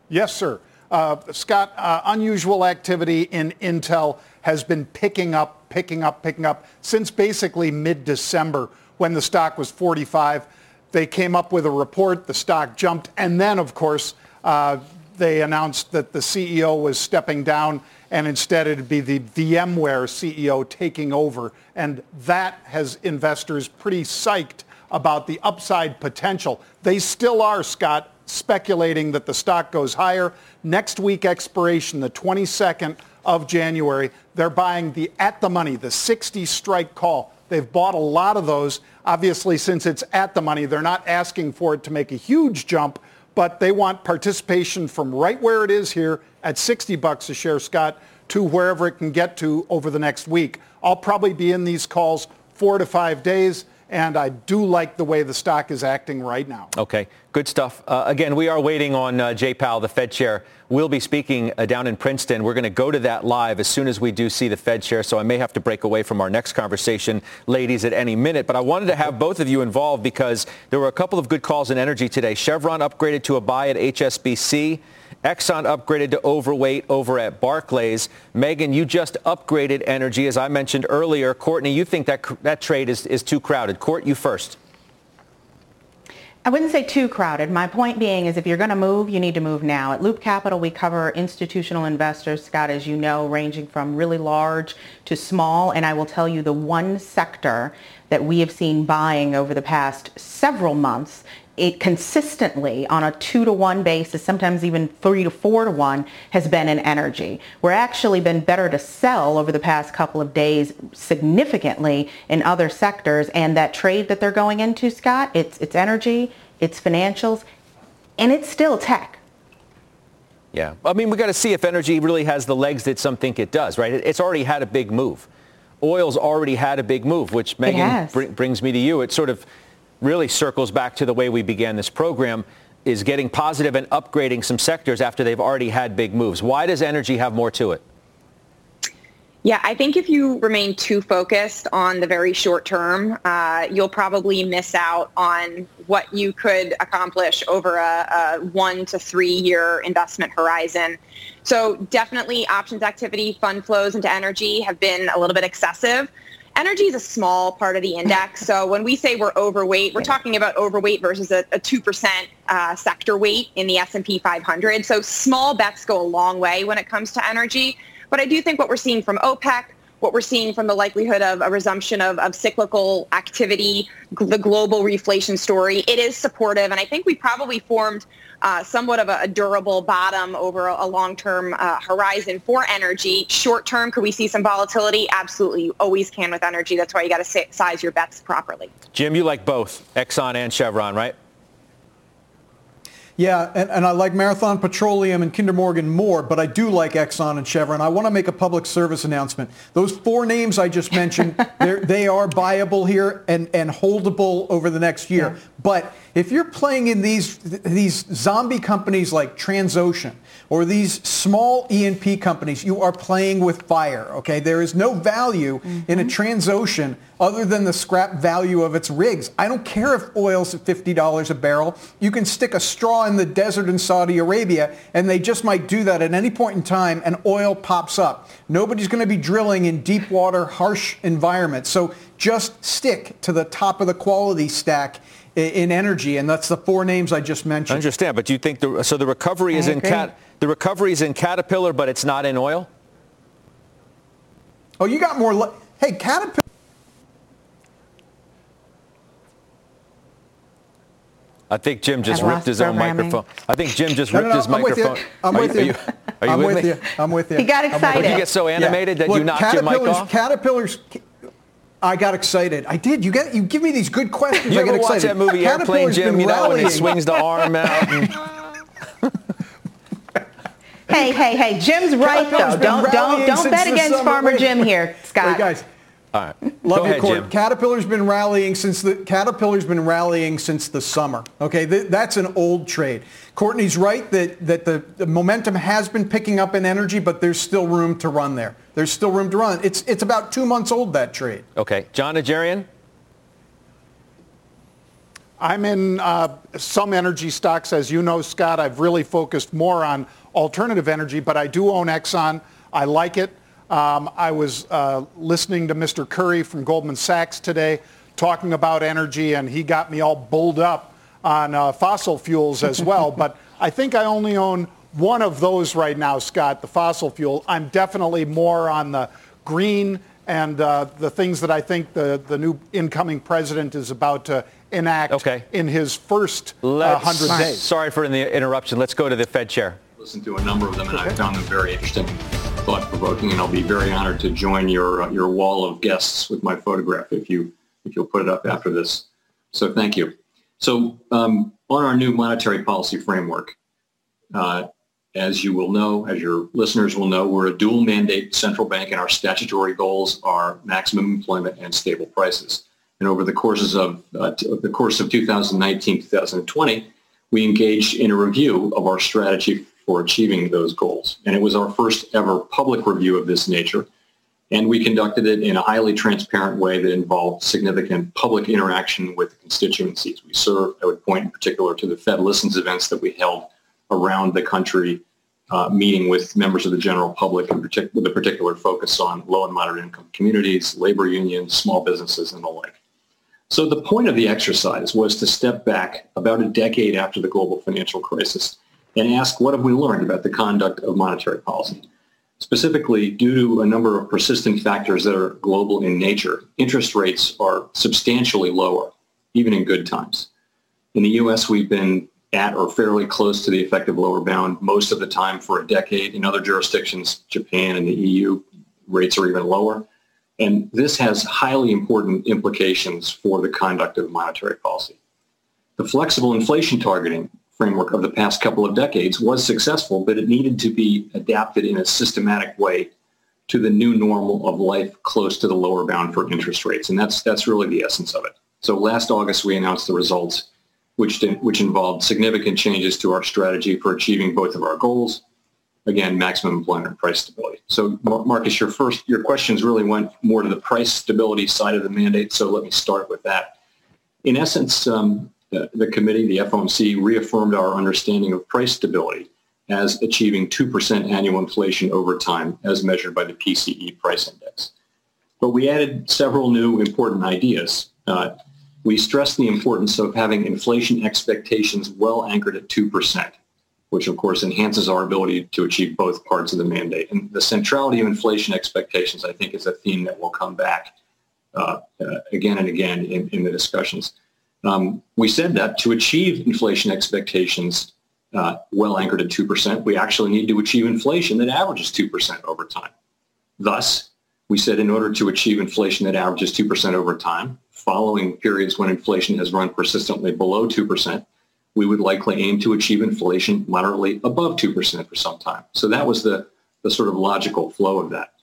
Yes, sir. Uh, Scott, uh, unusual activity in Intel has been picking up, picking up, picking up since basically mid-December when the stock was 45. They came up with a report, the stock jumped, and then, of course, uh, they announced that the CEO was stepping down and instead it'd be the VMware CEO taking over. And that has investors pretty psyched about the upside potential. They still are, Scott, speculating that the stock goes higher. Next week expiration, the 22nd of January, they're buying the at the money, the 60 strike call. They've bought a lot of those. Obviously, since it's at the money, they're not asking for it to make a huge jump, but they want participation from right where it is here at 60 bucks a share, Scott, to wherever it can get to over the next week. I'll probably be in these calls four to five days and I do like the way the stock is acting right now. Okay, good stuff. Uh, again, we are waiting on uh, Jay Powell, the Fed chair. We'll be speaking uh, down in Princeton. We're going to go to that live as soon as we do see the Fed chair, so I may have to break away from our next conversation, ladies, at any minute. But I wanted to have both of you involved because there were a couple of good calls in energy today. Chevron upgraded to a buy at HSBC. Exxon upgraded to overweight over at Barclays. Meghan, you just upgraded energy, as I mentioned earlier. Kourtney, you think that that trade is, is too crowded. Court, you first. I wouldn't say too crowded. My point being is if you're going to move, you need to move now. At Loop Capital, we cover institutional investors, Scott, as you know, ranging from really large to small. And I will tell you the one sector that we have seen buying over the past several months it consistently on a two to one basis, sometimes even three to four to one, has been in energy. We're actually been better to sell over the past couple of days significantly in other sectors. And that trade that they're going into, Scott, it's, it's energy, it's financials, and it's still tech. Yeah. I mean, we got to see if energy really has the legs that some think it does, right? It's already had a big move. Oil's already had a big move, which Meghan br- brings me to you. It sort of really circles back to the way we began this program is getting positive and upgrading some sectors after they've already had big moves. Why does energy have more to it? Yeah, I think if you remain too focused on the very short term, uh, you'll probably miss out on what you could accomplish over a, a one to three year investment horizon. So definitely options activity, fund flows into energy have been a little bit excessive energy is a small part of the index. So when we say we're overweight, we're talking about overweight versus a, a 2% uh, sector weight in the S&P 500. So small bets go a long way when it comes to energy. But I do think what we're seeing from OPEC, what we're seeing from the likelihood of a resumption of, of cyclical activity, the global reflation story, it is supportive. And I think we probably formed uh, somewhat of a, a, durable bottom over a, a long-term uh, horizon for energy. Short-term, could we see some volatility? Absolutely. You always can with energy. That's why you got to size your bets properly. Jim, you like both Exxon and Chevron, right? Yeah, and, and I like Marathon Petroleum and Kinder Morgan more, but I do like Exxon and Chevron. I want to make a public service announcement. Those four names I just mentioned, they are buyable here and, and holdable over the next year. Yeah. But if you're playing in these, these zombie companies like Transocean, or these small E&P companies, you are playing with fire, okay? There is no value mm-hmm. in a Transocean other than the scrap value of its rigs. I don't care if oil's at $50 a barrel. You can stick a straw in the desert in Saudi Arabia, and they just might do that at any point in time, and oil pops up. Nobody's going to be drilling in deep water, harsh environments. So just stick to the top of the quality stack in energy, and that's the four names I just mentioned. I understand, but do you think the so the recovery is in CAT the recovery is in Caterpillar, but it's not in oil? Oh, you got more. Le- hey, Caterpillar. I think Jim just ripped his own microphone. I think Jim just ripped no, no, no, his I'm microphone. With I'm are with you. you. Are you, are you I'm with, with me? you. I'm with you. He got excited. Did you get so animated yeah. that Look, you knocked your mic off? Caterpillars. I got excited. I did. You get you give me these good questions. You I get watch that movie Airplane Jim? You know, when he swings the arm out. And... hey, hey, hey! Jim's right though. Don't don't don't bet against Farmer Jim here, Scott. Hey guys, all right. Love Go your ahead, court. Jim. Caterpillar's been rallying since the Caterpillar's been rallying since the summer. Okay, Th- that's an old trade. Kourtney's right that that the, the momentum has been picking up in energy, but there's still room to run there. There's still room to run. It's it's about two months old that trade. Okay. Jon Najarian? I'm in uh, some energy stocks. As you know, Scott, I've really focused more on alternative energy, but I do own Exxon. I like it. Um, I was uh, listening to Mr. Currie from Goldman Sachs today talking about energy, and he got me all bulled up on uh, fossil fuels as well. but I think I only own one of those right now, Scott, the fossil fuel. I'm definitely more on the green and uh, the things that I think the, the new incoming president is about to enact Okay. in his first uh, 100 days. Sorry for the interruption. Let's go to the Fed chair. Listened to a number of them, and I found them very interesting, thought-provoking, and I'll be very honored to join your uh, your wall of guests with my photograph if you if you'll put it up after this. So thank you. So um, on our new monetary policy framework, uh, as you will know, as your listeners will know, we're a dual mandate central bank, and our statutory goals are maximum employment and stable prices. And over the courses of uh, t- the course of 2019, 2020, we engaged in a review of our strategy for achieving those goals. And it was our first ever public review of this nature. And we conducted it in a highly transparent way that involved significant public interaction with the constituencies we serve. I would point in particular to the Fed Listens events that we held around the country, uh, meeting with members of the general public in partic- with a particular focus on low and moderate income communities, labor unions, small businesses, and the like. So the point of the exercise was to step back about a decade after the global financial crisis and ask what have we learned about the conduct of monetary policy. Specifically, due to a number of persistent factors that are global in nature, interest rates are substantially lower, even in good times. In the U.S., we've been at or fairly close to the effective lower bound most of the time for a decade. In other jurisdictions, Japan and the EU, rates are even lower. And this has highly important implications for the conduct of monetary policy. The flexible inflation targeting framework of the past couple of decades was successful, but it needed to be adapted in a systematic way to the new normal of life close to the lower bound for interest rates. And that's, that's really the essence of it. So last August, we announced the results, which, did, which involved significant changes to our strategy for achieving both of our goals, again, maximum employment and price stability. So Markus, your first, your questions really went more to the price stability side of the mandate. So let me start with that. In essence, um, the, the committee, the FOMC, reaffirmed our understanding of price stability as achieving 2% annual inflation over time as measured by the PCE price index. But we added several new important ideas. Uh, we stressed the importance of having inflation expectations well anchored at 2%, which of course enhances our ability to achieve both parts of the mandate. And the centrality of inflation expectations, I think, is a theme that will come back uh, uh, again and again in, in the discussions. Um, we said that to achieve inflation expectations uh, well anchored at 2%, we actually need to achieve inflation that averages 2% over time. Thus, we said in order to achieve inflation that averages 2% over time, following periods when inflation has run persistently below 2%, we would likely aim to achieve inflation moderately above 2% for some time. So that was the, the sort of logical flow of that.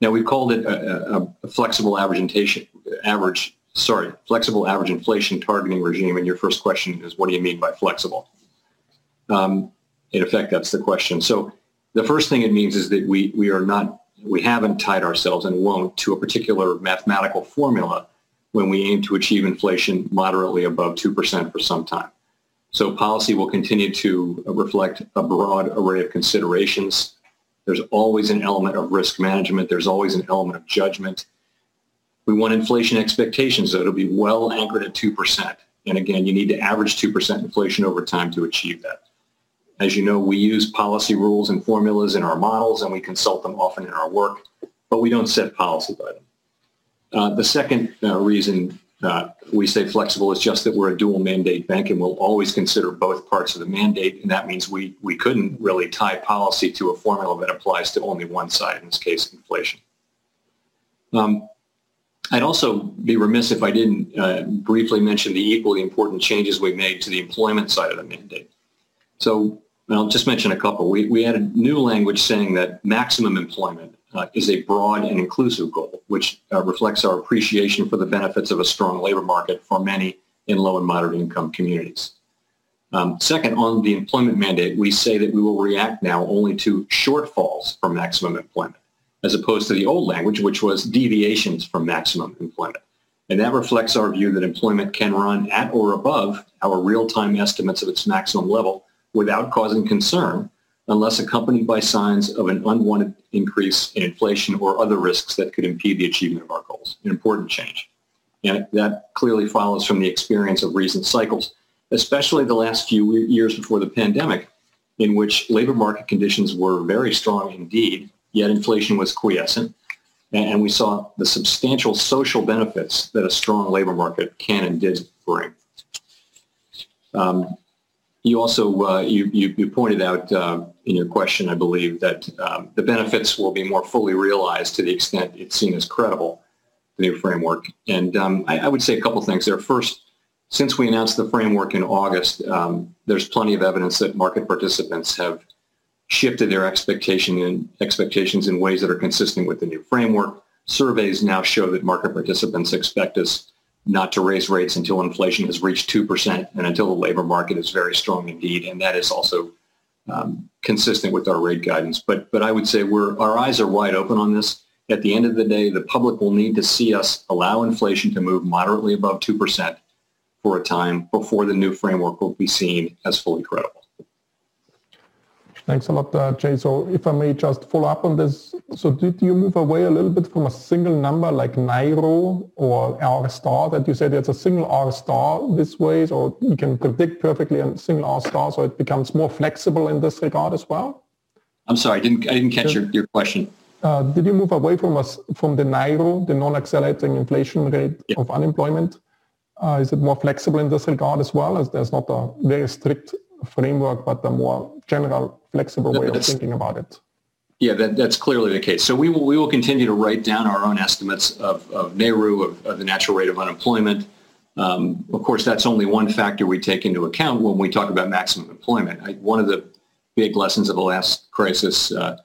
Now we called it a, a, a flexible average, average, sorry, flexible average inflation targeting regime. And your first question is, what do you mean by flexible? Um, in effect, that's the question. So the first thing it means is that we, we are not, we haven't tied ourselves and won't to a particular mathematical formula when we aim to achieve inflation moderately above 2% for some time. So policy will continue to reflect a broad array of considerations. There's always an element of risk management. There's always an element of judgment. We want inflation expectations, to be well anchored at 2%. And again, you need to average 2% inflation over time to achieve that. As you know, we use policy rules and formulas in our models, and we consult them often in our work, but we don't set policy by them. Uh, the second uh, reason uh, we say flexible is just that we're a dual mandate bank and we'll always consider both parts of the mandate. And that means we, we couldn't really tie policy to a formula that applies to only one side, in this case, inflation. Um, I'd also be remiss if I didn't uh, briefly mention the equally important changes we made to the employment side of the mandate. So I'll just mention a couple. We, we added new language saying that maximum employment uh, is a broad and inclusive goal, which uh, reflects our appreciation for the benefits of a strong labor market for many in low and moderate income communities. Um, second, on the employment mandate, we say that we will react now only to shortfalls from maximum employment, as opposed to the old language, which was deviations from maximum employment. And that reflects our view that employment can run at or above our real-time estimates of its maximum level without causing concern unless accompanied by signs of an unwanted increase in inflation or other risks that could impede the achievement of our goals. An important change. And that clearly follows from the experience of recent cycles, especially the last few years before the pandemic, in which labor market conditions were very strong indeed, yet inflation was quiescent. And we saw the substantial social benefits that a strong labor market can and did bring. Um, you also uh, you, you, you, pointed out uh, in your question, I believe, that um, the benefits will be more fully realized to the extent it's seen as credible, the new framework. And um, I, I, would say a couple things there. First, since we announced the framework in August, um, there's plenty of evidence that market participants have shifted their expectation expectations in ways that are consistent with the new framework. Surveys now show that market participants expect us not to raise rates until inflation has reached 2% and until the labor market is very strong indeed. And that is also um, consistent with our rate guidance. But, but I would say we're, our eyes are wide open on this. At the end of the day, the public will need to see us allow inflation to move moderately above 2% for a time before the new framework will be seen as fully credible. Thanks a lot, uh, Jay. So if I may just follow up on this. So did you move away a little bit from a single number like NAIRU or R star that you said it's a single R star this way, or you can predict perfectly a single R star so it becomes more flexible in this regard as well? I'm sorry, I didn't, I didn't catch your, your question. Uh, did you move away from us from the NAIRU, the non-accelerating inflation rate yeah. of unemployment? Uh, is it more flexible in this regard as well, as there's not a very strict framework, but a more general, flexible way of thinking about it. Yeah, that, that's clearly the case. So we will we will continue to write down our own estimates of, of NAIRU, of, of the natural rate of unemployment. Um, of course, that's only one factor we take into account when we talk about maximum employment. I, one of the big lessons of the last crisis uh,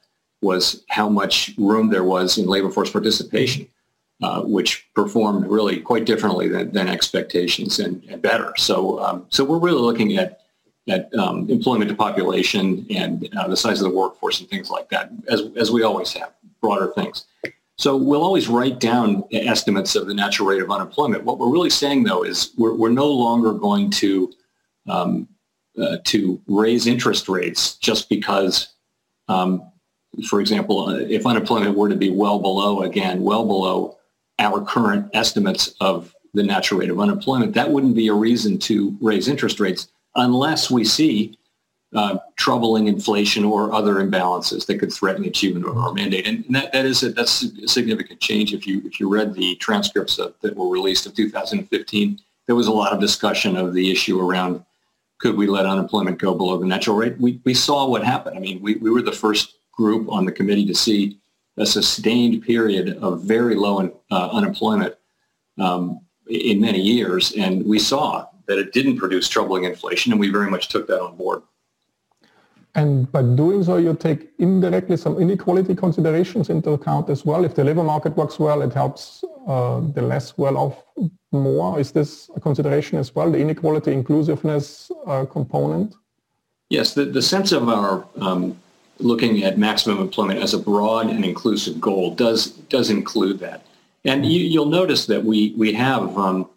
was how much room there was in labor force participation, uh, which performed really quite differently than, than expectations and, and better. So, um, so we're really looking at at um, employment to population and uh, the size of the workforce and things like that, as, as we always have, broader things. So we'll always write down estimates of the natural rate of unemployment. What we're really saying, though, is we're, we're no longer going to um, uh, to raise interest rates just because, um, for example, if unemployment were to be well below, again, well below our current estimates of the natural rate of unemployment, that wouldn't be a reason to raise interest rates unless we see uh, troubling inflation or other imbalances that could threaten the achievement of our mandate. And that, that is a, that's a significant change. If you if you read the transcripts of, that were released of 2015, there was a lot of discussion of the issue around could we let unemployment go below the natural rate? We, we saw what happened. I mean, we, we were the first group on the committee to see a sustained period of very low uh, unemployment um, in many years. And we saw that it didn't produce troubling inflation, and we very much took that on board. And by doing so, you take indirectly some inequality considerations into account as well. If the labor market works well, it helps uh, the less well-off more. Is this a consideration as well, the inequality inclusiveness uh, component? Yes, the, the sense of our um, looking at maximum employment as a broad and inclusive goal does does include that. And you, will notice that we we have um,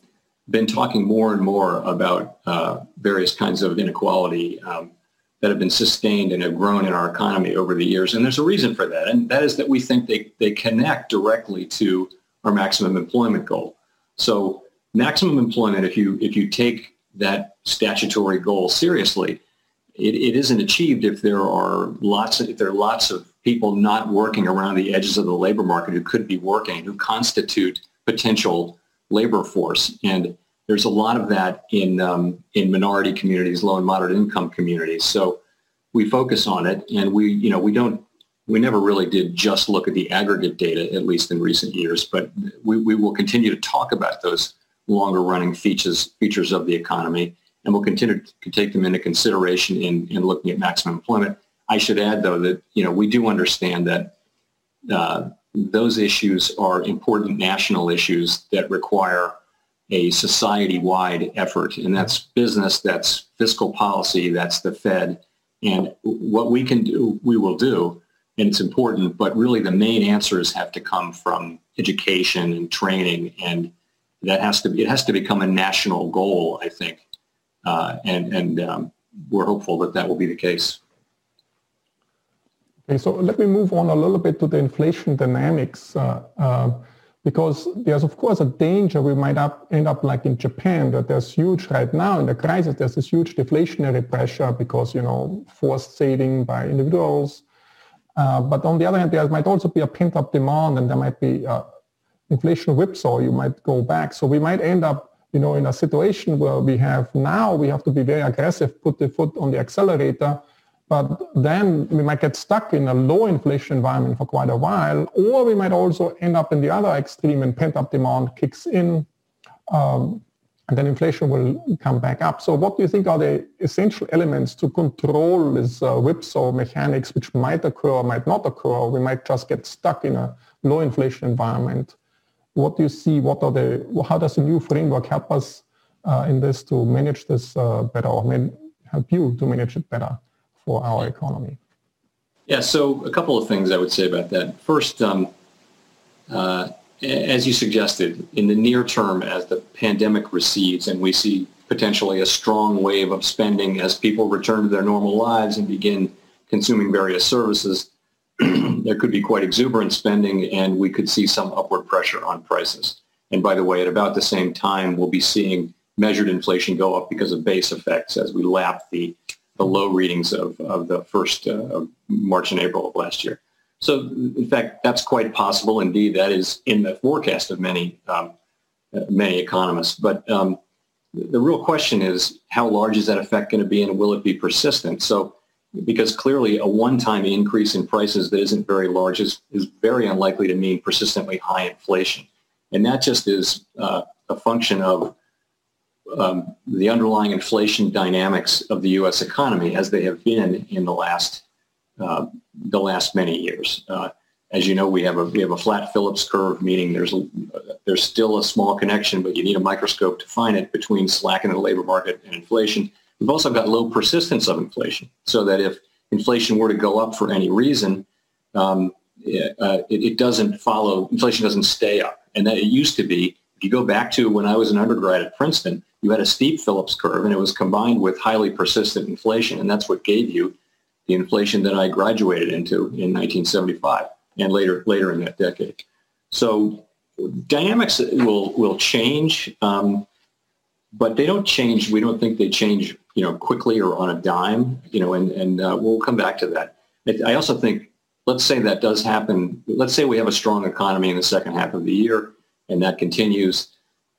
been talking more and more about uh, various kinds of inequality um, that have been sustained and have grown in our economy over the years. And there's a reason for that. And that is that we think they, they connect directly to our maximum employment goal. So maximum employment, if you, if you take that statutory goal seriously, it, it isn't achieved if there are lots of, if there are lots of people not working around the edges of the labor market who could be working, who constitute potential labor force. And there's a lot of that in, um, in minority communities, low and moderate income communities. So we focus on it and we, you know, we don't, we never really did just look at the aggregate data, at least in recent years, but we, we will continue to talk about those longer running features, features of the economy and we'll continue to take them into consideration in, in looking at maximum employment. I should add, though, that you know we do understand that uh, those issues are important national issues that require a society-wide effort, and that's business, that's fiscal policy, that's the Fed, and what we can do, we will do, and it's important. But really, the main answers have to come from education and training, and that has to be it has to become a national goal, I think, uh, and and um, we're hopeful that that will be the case. Okay, so let me move on a little bit to the inflation dynamics. Uh, uh, because there's of course a danger we might up, end up like in Japan that there's huge right now in the crisis there's this huge deflationary pressure because you know forced saving by individuals uh, but on the other hand there might also be a pent up demand and there might be uh, inflation whipsaw you might go back so we might end up you know in a situation where we have now we have to be very aggressive put the foot on the accelerator but then we might get stuck in a low inflation environment for quite a while, or we might also end up in the other extreme and pent-up demand kicks in, um, and then inflation will come back up. So what do you think are the essential elements to control this uh, whipsaw mechanics which might occur or might not occur? We might just get stuck in a low inflation environment. What do you see? What are the, how does the new framework help us uh, in this to manage this uh, better or help you to manage it better? For our economy? Yeah, so a couple of things I would say about that. First, um, uh, as you suggested, in the near term, as the pandemic recedes and we see potentially a strong wave of spending as people return to their normal lives and begin consuming various services, there could be quite exuberant spending and we could see some upward pressure on prices. And by the way, at about the same time, we'll be seeing measured inflation go up because of base effects as we lap the the low readings of, of the first uh, of March and April of last year. So, in fact, that's quite possible. Indeed, that is in the forecast of many um, many economists. But um, the real question is, how large is that effect going to be, and will it be persistent? So, because clearly a one-time increase in prices that isn't very large is, is very unlikely to mean persistently high inflation. And that just is uh, a function of um, the underlying inflation dynamics of the U.S. economy as they have been in the last uh, the last many years. Uh, as you know, we have a we have a flat Phillips curve, meaning there's a, there's still a small connection, but you need a microscope to find it between slack in the labor market and inflation. We've also got low persistence of inflation, so that if inflation were to go up for any reason, um, uh, it, it doesn't follow. Inflation doesn't stay up, and that it used to be. If you go back to when I was an undergrad at Princeton, you had a steep Phillips curve and it was combined with highly persistent inflation. And that's what gave you the inflation that I graduated into in 1975 and later, later in that decade. So dynamics will, will change, um, but they don't change. We don't think they change, you know, quickly or on a dime, you know, and, and uh, we'll come back to that. I also think, let's say that does happen. Let's say we have a strong economy in the second half of the year and that continues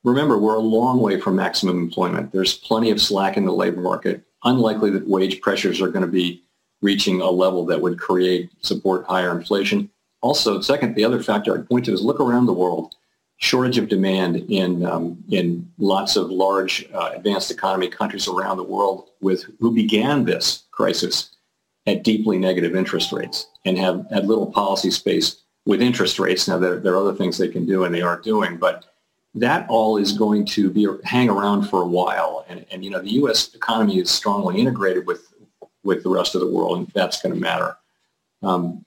remember, we're a long way from maximum employment. There's plenty of slack in the labor market. Unlikely that wage pressures are going to be reaching a level that would create, support higher inflation. Also, second, the other factor I'd point to is look around the world. Shortage of demand in, um, in lots of large uh, advanced economy countries around the world with who began this crisis at deeply negative interest rates and have had little policy space with interest rates. Now, there, there are other things they can do and they are doing, but that all is going to be hang around for a while. And, and you know, the U.S. economy is strongly integrated with with the rest of the world, and that's going to matter. Um,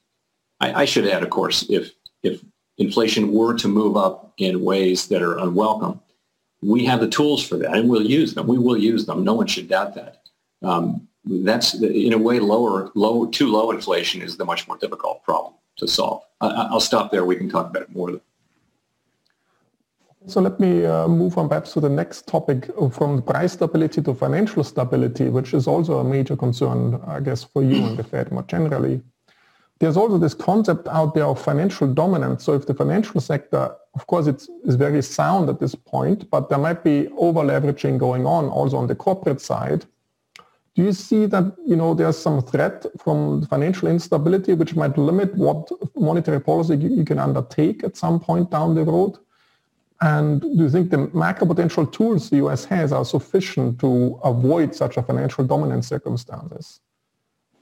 I, I, should add, of course, if if inflation were to move up in ways that are unwelcome, we have the tools for that, and we'll use them. We will use them. No one should doubt that. Um, that's in a way lower, low, too low inflation is the much more difficult problem to solve. I, I'll stop there. We can talk about it more. So let me uh, move on perhaps to the next topic from price stability to financial stability, which is also a major concern, I guess, for you and the Fed more generally. There's also this concept out there of financial dominance. So if the financial sector, of course, it's, is very sound at this point, but there might be over leveraging going on also on the corporate side. Do you see that you know there's some threat from financial instability which might limit what monetary policy you can undertake at some point down the road? And do you think the macro-prudential tools the U.S. has are sufficient to avoid such a financial dominance circumstances?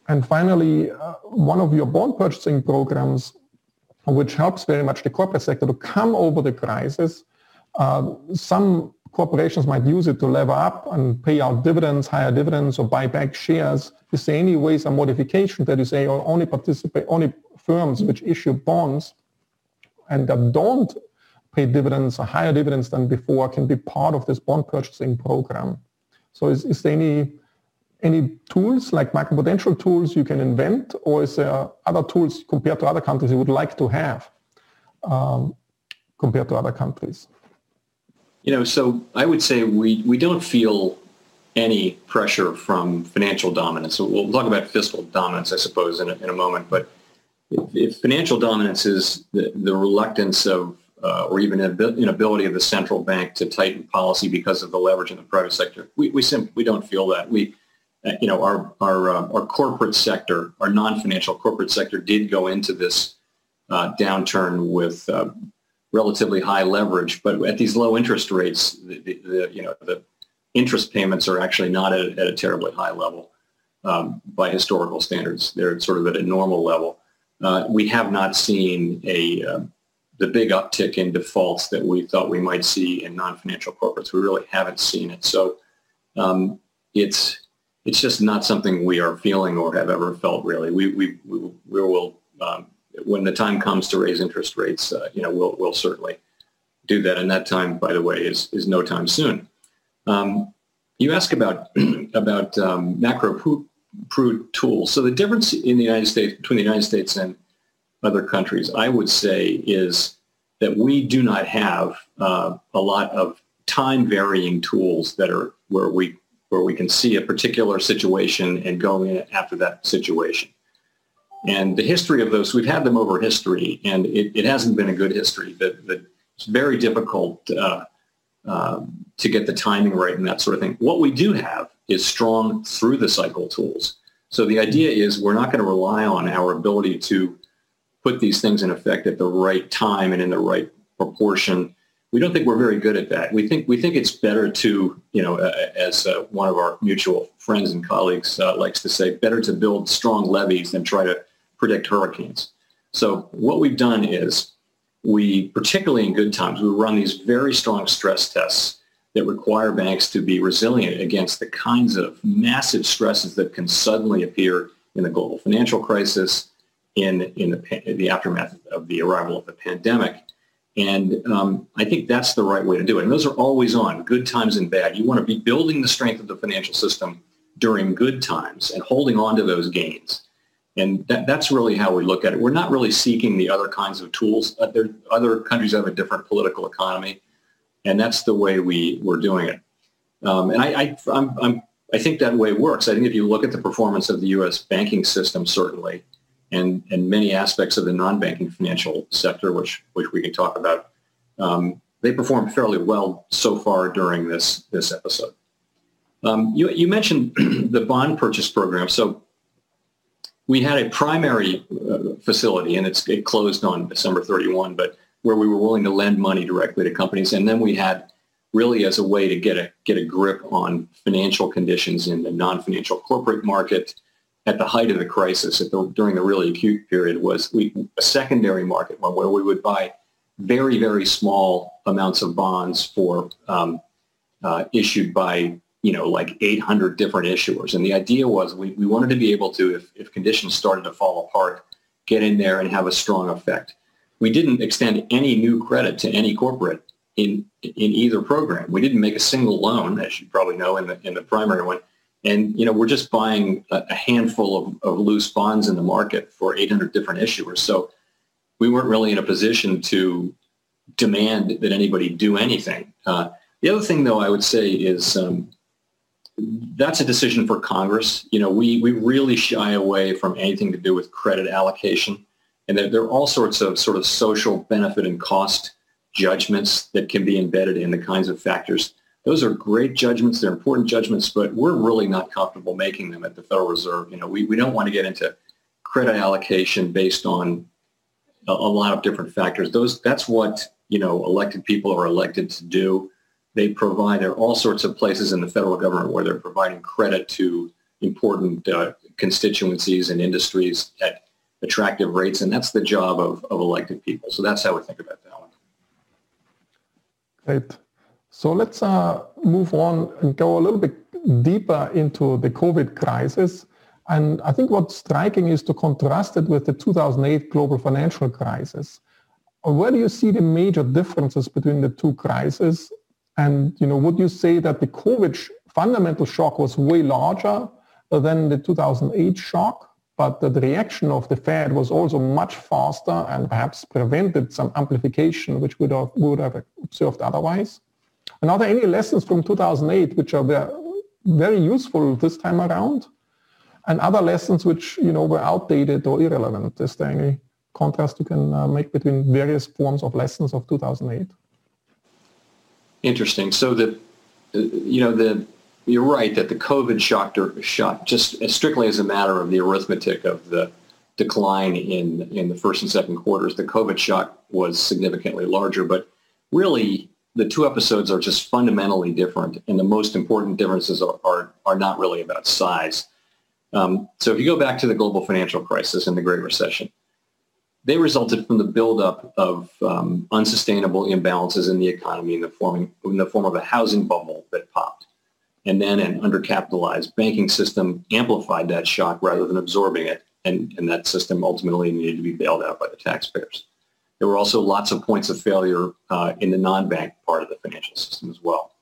And finally, uh, one of your bond purchasing programs, which helps very much the corporate sector to come over the crisis, uh, some corporations might use it to lever up and pay out dividends, higher dividends, or buy back shares. Is there any ways or modification that you say or only participate, only firms which issue bonds and that don't pay dividends or higher dividends than before can be part of this bond purchasing program? So is, is there any any tools like macro-prudential tools you can invent or is there other tools compared to other countries you would like to have um, compared to other countries? You know, so I would say we, we don't feel any pressure from financial dominance. So we'll talk about fiscal dominance, I suppose, in a, in a moment. But if, if financial dominance is the, the reluctance of uh, or even inability of the central bank to tighten policy because of the leverage in the private sector, we, we simply we don't feel that. We, uh, you know, our our uh, our corporate sector, our non-financial corporate sector, did go into this uh, downturn with uh, relatively high leverage, but at these low interest rates, the, the, the you know the interest payments are actually not at, at a terribly high level um, by historical standards. They're sort of at a normal level. We have not seen a uh, the big uptick in defaults that we thought we might see in non-financial corporates. We really haven't seen it. So um, it's it's just not something we are feeling or have ever felt. Really, we we we, we will um, when the time comes to raise interest rates, uh, you know, we'll, we'll certainly do that. And that time, by the way, is, is no time soon. Um, you ask about, about um, macro prude tools. So the difference in the United States, between the United States and other countries, I would say is that we do not have uh, a lot of time varying tools that are where we where we can see a particular situation and go in after that situation. And the history of those, we've had them over history, and it, it hasn't been a good history. That, it's very difficult uh, uh, to get the timing right and that sort of thing. What we do have is strong through the cycle tools. So the idea is we're not going to rely on our ability to put these things in effect at the right time and in the right proportion. We don't think we're very good at that. We think we think it's better to, you know, uh, as uh, one of our mutual friends and colleagues uh, likes to say, better to build strong levees than try to predict hurricanes. So what we've done is we, particularly in good times, we run these very strong stress tests that require banks to be resilient against the kinds of massive stresses that can suddenly appear in the global financial crisis, in, in, the, the aftermath of the arrival of the pandemic. And um, I think that's the right way to do it. And those are always on, good times and bad. You want to be building the strength of the financial system during good times and holding on to those gains. And that, that's really how we look at it. We're not really seeking the other kinds of tools. Uh, there, other countries have a different political economy, and that's the way we, we're doing it. Um, and I, I, I'm, I'm, I think that way works. I think if you look at the performance of the U.S. banking system, certainly, and, and many aspects of the non-banking financial sector, which, which we can talk about, um, they performed fairly well so far during this, this episode. Um, you, you mentioned the bond purchase program. So we had a primary uh, facility, and it's it closed on December 31, but where we were willing to lend money directly to companies, and then we had really as a way to get a get a grip on financial conditions in the non-financial corporate market at the height of the crisis, the, during the really acute period, was we, a secondary market one where we would buy very very small amounts of bonds for um, uh, issued by you know, like 800 different issuers. And the idea was we, we wanted to be able to, if, if conditions started to fall apart, get in there and have a strong effect. We didn't extend any new credit to any corporate in, in either program. We didn't make a single loan, as you probably know, in the, in the primary one. And, you know, we're just buying a, handful of, of loose bonds in the market for 800 different issuers. So we weren't really in a position to demand that anybody do anything. Uh, the other thing, though, I would say is um, that's a decision for Congress. You know, we, we really shy away from anything to do with credit allocation. And there, there, are all sorts of sort of social benefit and cost judgments that can be embedded in the kinds of factors. Those are great judgments. They're important judgments, but we're really not comfortable making them at the Federal Reserve. You know, we, we don't want to get into credit allocation based on a, a lot of different factors. Those That's what you know, elected people are elected to do. They provide, there are all sorts of places in the federal government where they're providing credit to important uh, constituencies and industries at attractive rates. And that's the job of, of elected people. So that's how we think about that one. Great. So let's uh, move on and go a little bit deeper into the COVID crisis. And I think what's striking is to contrast it with the 2008 global financial crisis. Where do you see the major differences between the two crises? And you know, would you say that the COVID fundamental shock was way larger than the 2008 shock, but the reaction of the Fed was also much faster and perhaps prevented some amplification which would have, would have observed otherwise? And are there any lessons from 2008 which are very useful this time around? And other lessons which you know were outdated or irrelevant? Is there any contrast you can uh, make between various forms of lessons of 2008? Interesting. So the, uh, you know, the you're right that the COVID shock, shock just strictly as a matter of the arithmetic of the decline in in the first and second quarters, the COVID shock was significantly larger. But really, the two episodes are just fundamentally different, and the most important differences are are, are not really about size. Um, so if you go back to the global financial crisis and the Great Recession, they resulted from the buildup of um, unsustainable imbalances in the economy in the, form, in the form of a housing bubble that popped. And then an undercapitalized banking system amplified that shock rather than absorbing it. And, and that system ultimately needed to be bailed out by the taxpayers. There were also lots of points of failure uh, in the non-bank part of the financial system as well.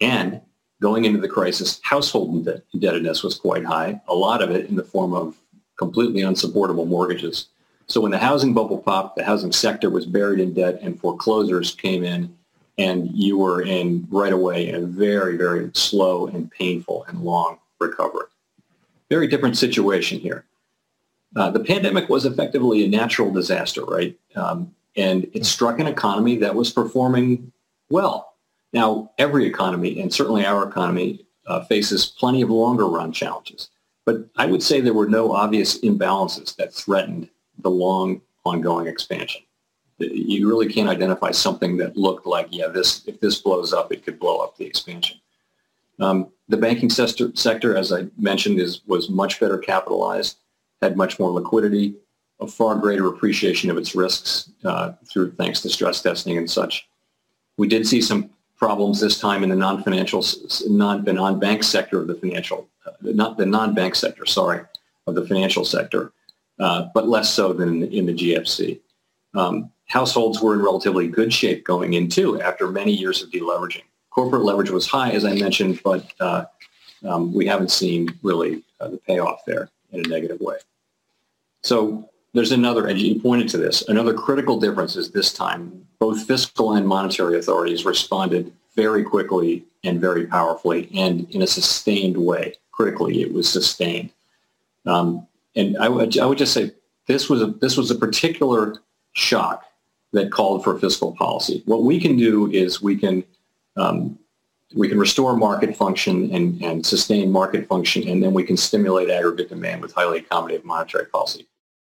And going into the crisis, household indebtedness was quite high, a lot of it in the form of completely unsupportable mortgages. So when the housing bubble popped, the housing sector was buried in debt and foreclosures came in and you were in right away a very, very slow and painful and long recovery. Very different situation here. Uh, the pandemic was effectively a natural disaster, right? Um, and it struck an economy that was performing well. Now, every economy, and certainly our economy, uh, faces plenty of longer run challenges. But I would say there were no obvious imbalances that threatened the long ongoing expansion. You really can't identify something that looked like, yeah, this if this blows up, it could blow up the expansion. Um, the banking sector, sector, as I mentioned, is was much better capitalized had much more liquidity, a far greater appreciation of its risks uh, through thanks to stress testing and such. We did see some problems this time in the non-financial, non, the non-bank sector of the financial, uh, not the non-bank sector, sorry, of the financial sector, uh, but less so than in, in the GFC. Um, households were in relatively good shape going into after many years of deleveraging. Corporate leverage was high, as I mentioned, but uh, um, we haven't seen really uh, the payoff there in a negative way. So there's another, and you pointed to this, another critical difference is this time both fiscal and monetary authorities responded very quickly and very powerfully and in a sustained way. Critically, it was sustained. Um, and I would, would just say this was a, this was a particular shock that called for fiscal policy. What we can do is we can um, we can restore market function and, and sustain market function, and then we can stimulate aggregate demand with highly accommodative monetary policy.